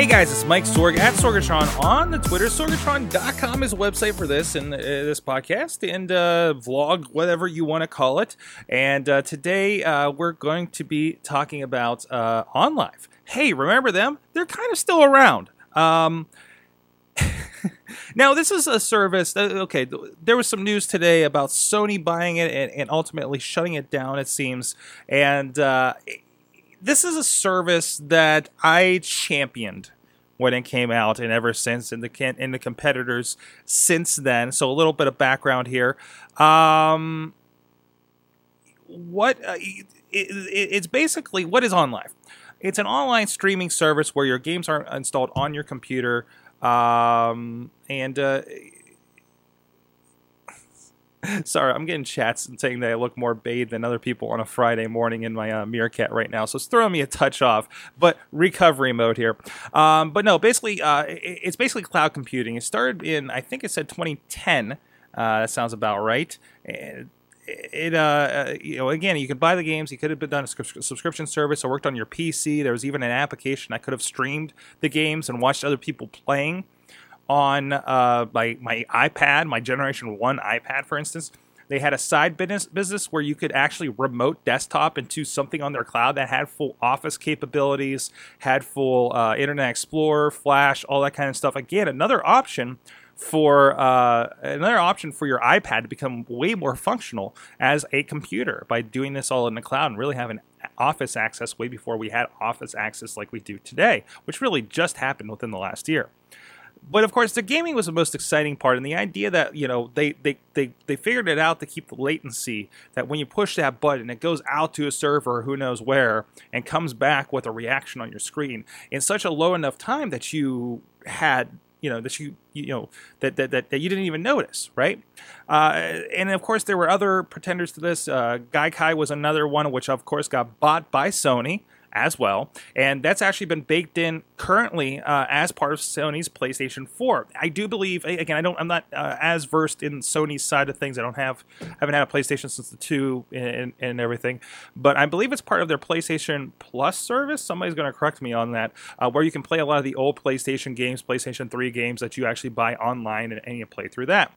Hey guys, it's Mike Sorg at Sorgatron on the Twitter. Sorgatron.com is a website for this and uh, this podcast and uh, vlog, whatever you want to call it. And uh, today uh, we're going to be talking about uh, OnLive. Hey, remember them? They're kind of still around. Um, now, this is a service. That, okay, there was some news today about Sony buying it and, and ultimately shutting it down, it seems. And uh, this is a service that I championed when it came out, and ever since, and the in the competitors since then. So a little bit of background here. Um, what uh, it, it, it's basically what is OnLive? It's an online streaming service where your games are installed on your computer, um, and uh, Sorry, I'm getting chats and saying that I look more bathed than other people on a Friday morning in my uh, Meerkat right now. So it's throwing me a touch off, but recovery mode here. Um, but no, basically, uh, it's basically cloud computing. It started in, I think it said 2010. Uh, that sounds about right. It, it uh, uh, you know again you could buy the games you could have done a subscription service or worked on your pc there was even an application i could have streamed the games and watched other people playing on uh, my my iPad, my Generation One iPad, for instance. They had a side business business where you could actually remote desktop into something on their cloud that had full Office capabilities, had full uh, Internet Explorer, Flash, all that kind of stuff. Again, another option for uh, another option for your iPad to become way more functional as a computer by doing this all in the cloud and really having Office access way before we had Office access like we do today, which really just happened within the last year but of course the gaming was the most exciting part and the idea that you know they, they they they figured it out to keep the latency that when you push that button it goes out to a server who knows where and comes back with a reaction on your screen in such a low enough time that you had you know that you you know that that, that, that you didn't even notice right? Uh, and of course there were other pretenders to this. Uh, gaikai was another one which of course got bought by sony as well. And that's actually been baked in currently uh, as part of Sony's PlayStation 4. I do believe again I don't I'm not uh, as versed in Sony's side of things. I don't have haven't had a PlayStation since the 2 and, and everything, but I believe it's part of their PlayStation Plus service. Somebody's going to correct me on that, uh, where you can play a lot of the old PlayStation games, PlayStation 3 games that you actually buy online and, and you play through that.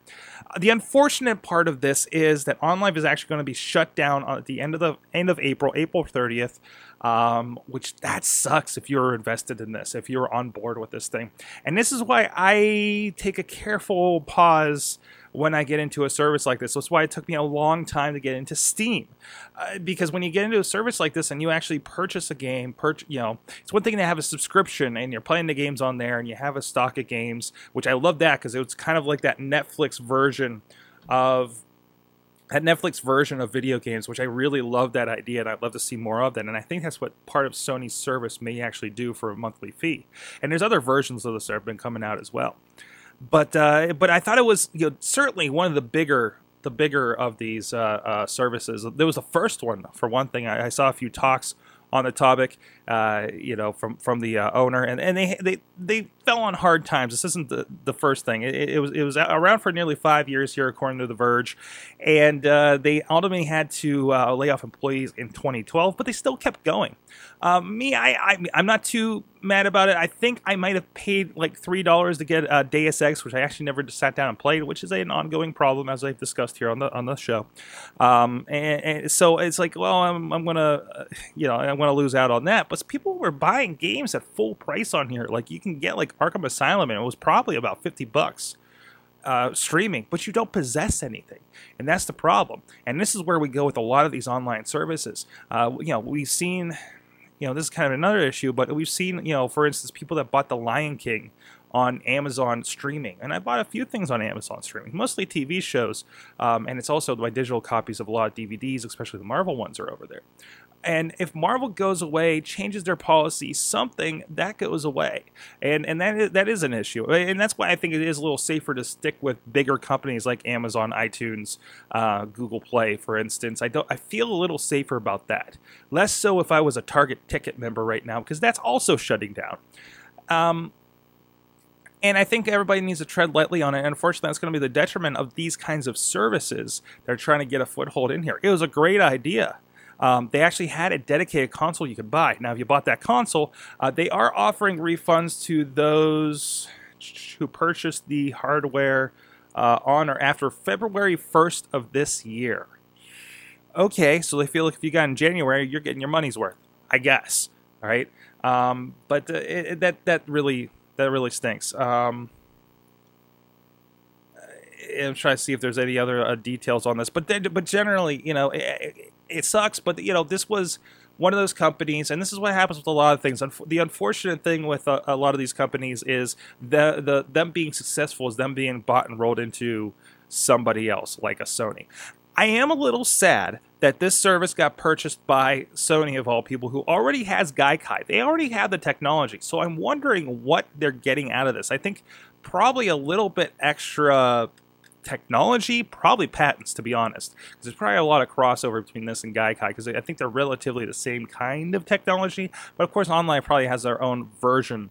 The unfortunate part of this is that OnLive is actually going to be shut down at the end of the end of April, April 30th um, which that sucks if you're invested in this, if you're on board with this thing. And this is why I take a careful pause when I get into a service like this. That's why it took me a long time to get into Steam, uh, because when you get into a service like this and you actually purchase a game, per- you know, it's one thing to have a subscription and you're playing the games on there and you have a stock of games, which I love that because it was kind of like that Netflix version of that Netflix version of video games, which I really love that idea and I'd love to see more of that. And I think that's what part of Sony's service may actually do for a monthly fee. And there's other versions of this that have been coming out as well. But uh, but I thought it was you know, certainly one of the bigger the bigger of these uh, uh, services. There was the first one for one thing. I, I saw a few talks on the topic, uh, you know, from from the uh, owner, and, and they they they fell on hard times. This isn't the, the first thing. It, it was it was around for nearly five years here, according to The Verge, and uh, they ultimately had to uh, lay off employees in 2012, but they still kept going. Um, me, I, I I'm not too mad about it. I think I might have paid like three dollars to get uh, Deus Ex, which I actually never sat down and played, which is an ongoing problem as I've discussed here on the on the show. Um, and, and, so it's like, well, I'm, I'm gonna, uh, you know, I'm gonna lose out on that. But people were buying games at full price on here. Like you can get like Arkham Asylum, and it was probably about fifty bucks. Uh, streaming, but you don't possess anything, and that's the problem. And this is where we go with a lot of these online services. Uh, you know, we've seen you know, this is kind of another issue, but we've seen, you know, for instance, people that bought The Lion King on Amazon streaming. And I bought a few things on Amazon streaming, mostly TV shows. Um, and it's also my digital copies of a lot of DVDs, especially the Marvel ones, are over there. And if Marvel goes away, changes their policy, something that goes away, and and that is, that is an issue, and that's why I think it is a little safer to stick with bigger companies like Amazon, iTunes, uh, Google Play, for instance. I don't I feel a little safer about that. Less so if I was a Target Ticket member right now, because that's also shutting down. Um, and I think everybody needs to tread lightly on it. And unfortunately, that's going to be the detriment of these kinds of services that are trying to get a foothold in here. It was a great idea um, they actually had a dedicated console you could buy. Now, if you bought that console, uh, they are offering refunds to those who purchased the hardware uh, on or after February 1st of this year. Okay, so they feel like if you got in January, you're getting your money's worth, I guess. All right, um, but uh, it, that that really that really stinks. Um, I'm trying to see if there's any other uh, details on this, but then, but generally, you know, it, it, sucks. But you know, this was one of those companies, and this is what happens with a lot of things. The unfortunate thing with a, a lot of these companies is the the them being successful is them being bought and rolled into somebody else, like a Sony. I am a little sad that this service got purchased by Sony of all people who already has Gaikai. They already have the technology. So I'm wondering what they're getting out of this. I think probably a little bit extra technology, probably patents, to be honest. Because there's probably a lot of crossover between this and Gaikai, because I think they're relatively the same kind of technology. But of course, OnLive probably has their own version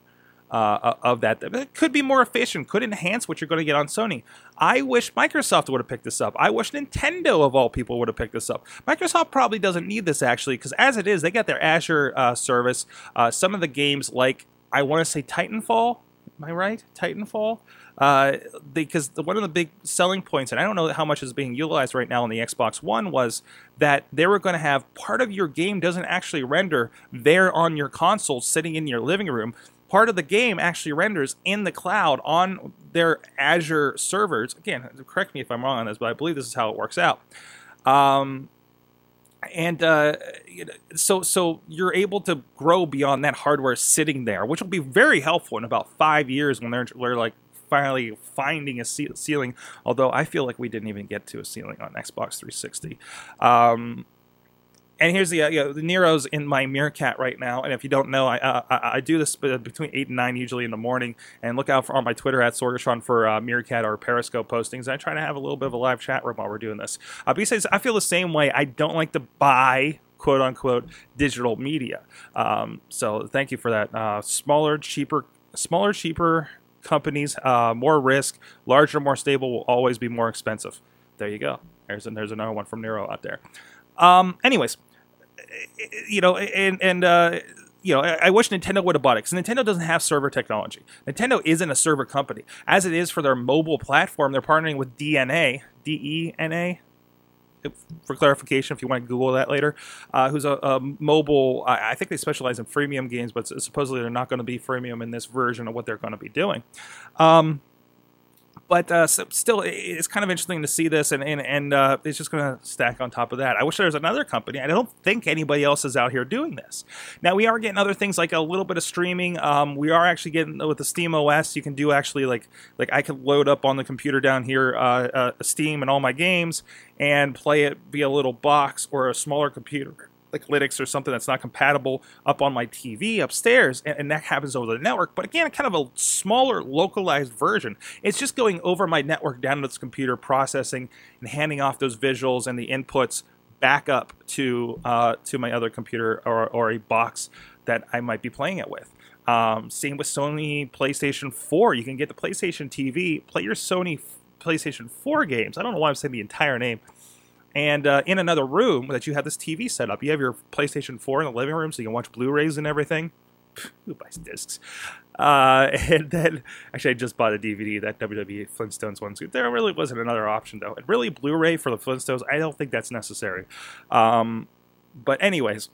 uh, of that. It could be more efficient, could enhance what you're going to get on Sony. I wish Microsoft would have picked this up. I wish Nintendo, of all people, would have picked this up. Microsoft probably doesn't need this, actually, because as it is, they got their Azure uh, service. Uh, some of the games, like, I want to say Titanfall, am I right? Titanfall? Uh, because one of the big selling points, and I don't know how much is being utilized right now on the Xbox One, was that they were going to have part of your game doesn't actually render there on your console sitting in your living room. Part of the game actually renders in the cloud on their Azure servers. Again, correct me if I'm wrong on this, but I believe this is how it works out. Um, and uh, so so you're able to grow beyond that hardware sitting there, which will be very helpful in about five years when they're, they're like finally finding a ceiling. Although I feel like we didn't even get to a ceiling on Xbox 360. Um, and here's the uh, you know, the Nero's in my Meerkat right now. And if you don't know, I uh, I, I, do this between eight and nine usually in the morning. And look out for on my Twitter at Sorgatron for uh, Meerkat or Periscope postings. I try to have a little bit of a live chat room while we're doing this. Uh, besides, I feel the same way. I don't like to buy quote unquote digital media. Um, so thank you for that. Uh, smaller, cheaper, smaller, cheaper companies, uh, more risk, larger, more stable will always be more expensive. There you go. There's there's another one from Nero out there. Um, anyways, you know, and and uh, you know, I, wish Nintendo would have bought it because Nintendo doesn't have server technology. Nintendo isn't a server company. As it is for their mobile platform, they're partnering with DNA, D E N A, for clarification, if you want to Google that later, uh, who's a, a mobile. I, I, think they specialize in freemium games, but supposedly they're not going to be freemium in this version of what they're going to be doing. Um, but uh, so still, it's kind of interesting to see this, and and, and uh, it's just going to stack on top of that. I wish there was another company. I don't think anybody else is out here doing this. Now we are getting other things like a little bit of streaming. Um, we are actually getting with the Steam OS. You can do actually like like I could load up on the computer down here uh, uh Steam and all my games and play it via a little box or a smaller computer like Linux or something that's not compatible up on my TV upstairs, and, and, that happens over the network. But again, kind of a smaller localized version. It's just going over my network down to this computer, processing and handing off those visuals and the inputs back up to uh, to my other computer or, or a box that I might be playing it with. Um, same with Sony PlayStation 4. You can get the PlayStation TV, play your Sony PlayStation 4 games. I don't know why I'm saying the entire name and uh, in another room that you have this TV set up. You have your PlayStation 4 in the living room so you can watch Blu-rays and everything. Who buys discs? Uh, and then, actually, I just bought a DVD that WWE Flintstones one. There really wasn't another option though. And really, Blu-ray for the Flintstones, I don't think that's necessary. Um, but anyways,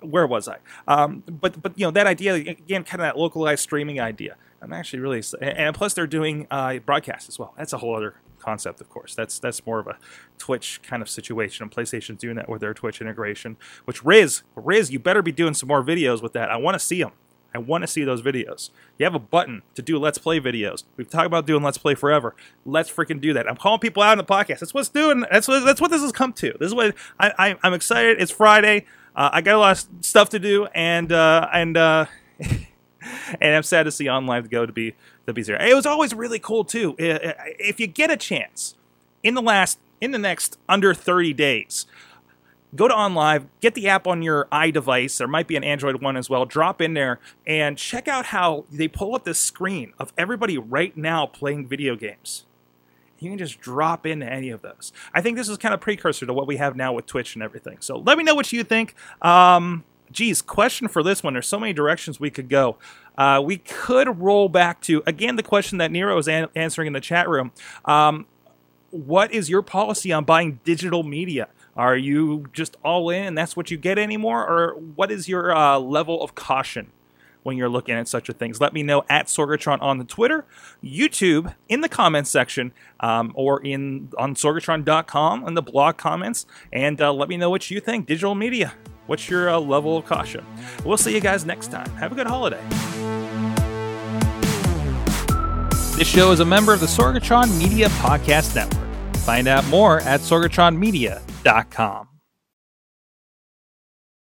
where was I? Um, but but you know that idea again, kind of that localized streaming idea. I'm actually really, and plus they're doing uh, broadcast as well. That's a whole other concept, of course. That's that's more of a Twitch kind of situation. And PlayStation's doing that with their Twitch integration. Which Riz, Riz, you better be doing some more videos with that. I want to see them. I want to see those videos. You have a button to do Let's Play videos. We've talked about doing Let's Play forever. Let's freaking do that. I'm calling people out in the podcast. That's what's doing. That's what. That's what this has come to. This is what I, I am excited. It's Friday. Uh, I got a lot of stuff to do, and uh, and uh, and I'm sad to see OnLive go to be to be zero. It was always really cool too. If you get a chance in the last in the next under 30 days, go to OnLive, get the app on your iDevice. There might be an Android one as well. Drop in there and check out how they pull up this screen of everybody right now playing video games. you can just drop into any of those. I think this is kind of precursor to what we have now with Twitch and everything. So let me know what you think. Um, geez, question for this one. There's so many directions we could go. Uh, we could roll back to again the question that Nero is an- answering in the chat room. Um, what is your policy on buying digital media? Are you just all in and that's what you get anymore, or what is your uh, level of caution when you're looking at such a things? Let me know at Sorgatron on the Twitter, YouTube in the comments section, um, or in on Sorgatron.com in the blog comments, and uh, let me know what you think. Digital media. What's your uh, level of caution? We'll see you guys next time. Have a good holiday. This show is a member of the Sorgatron Media Podcast Network. Find out more at sorgatronmedia.com.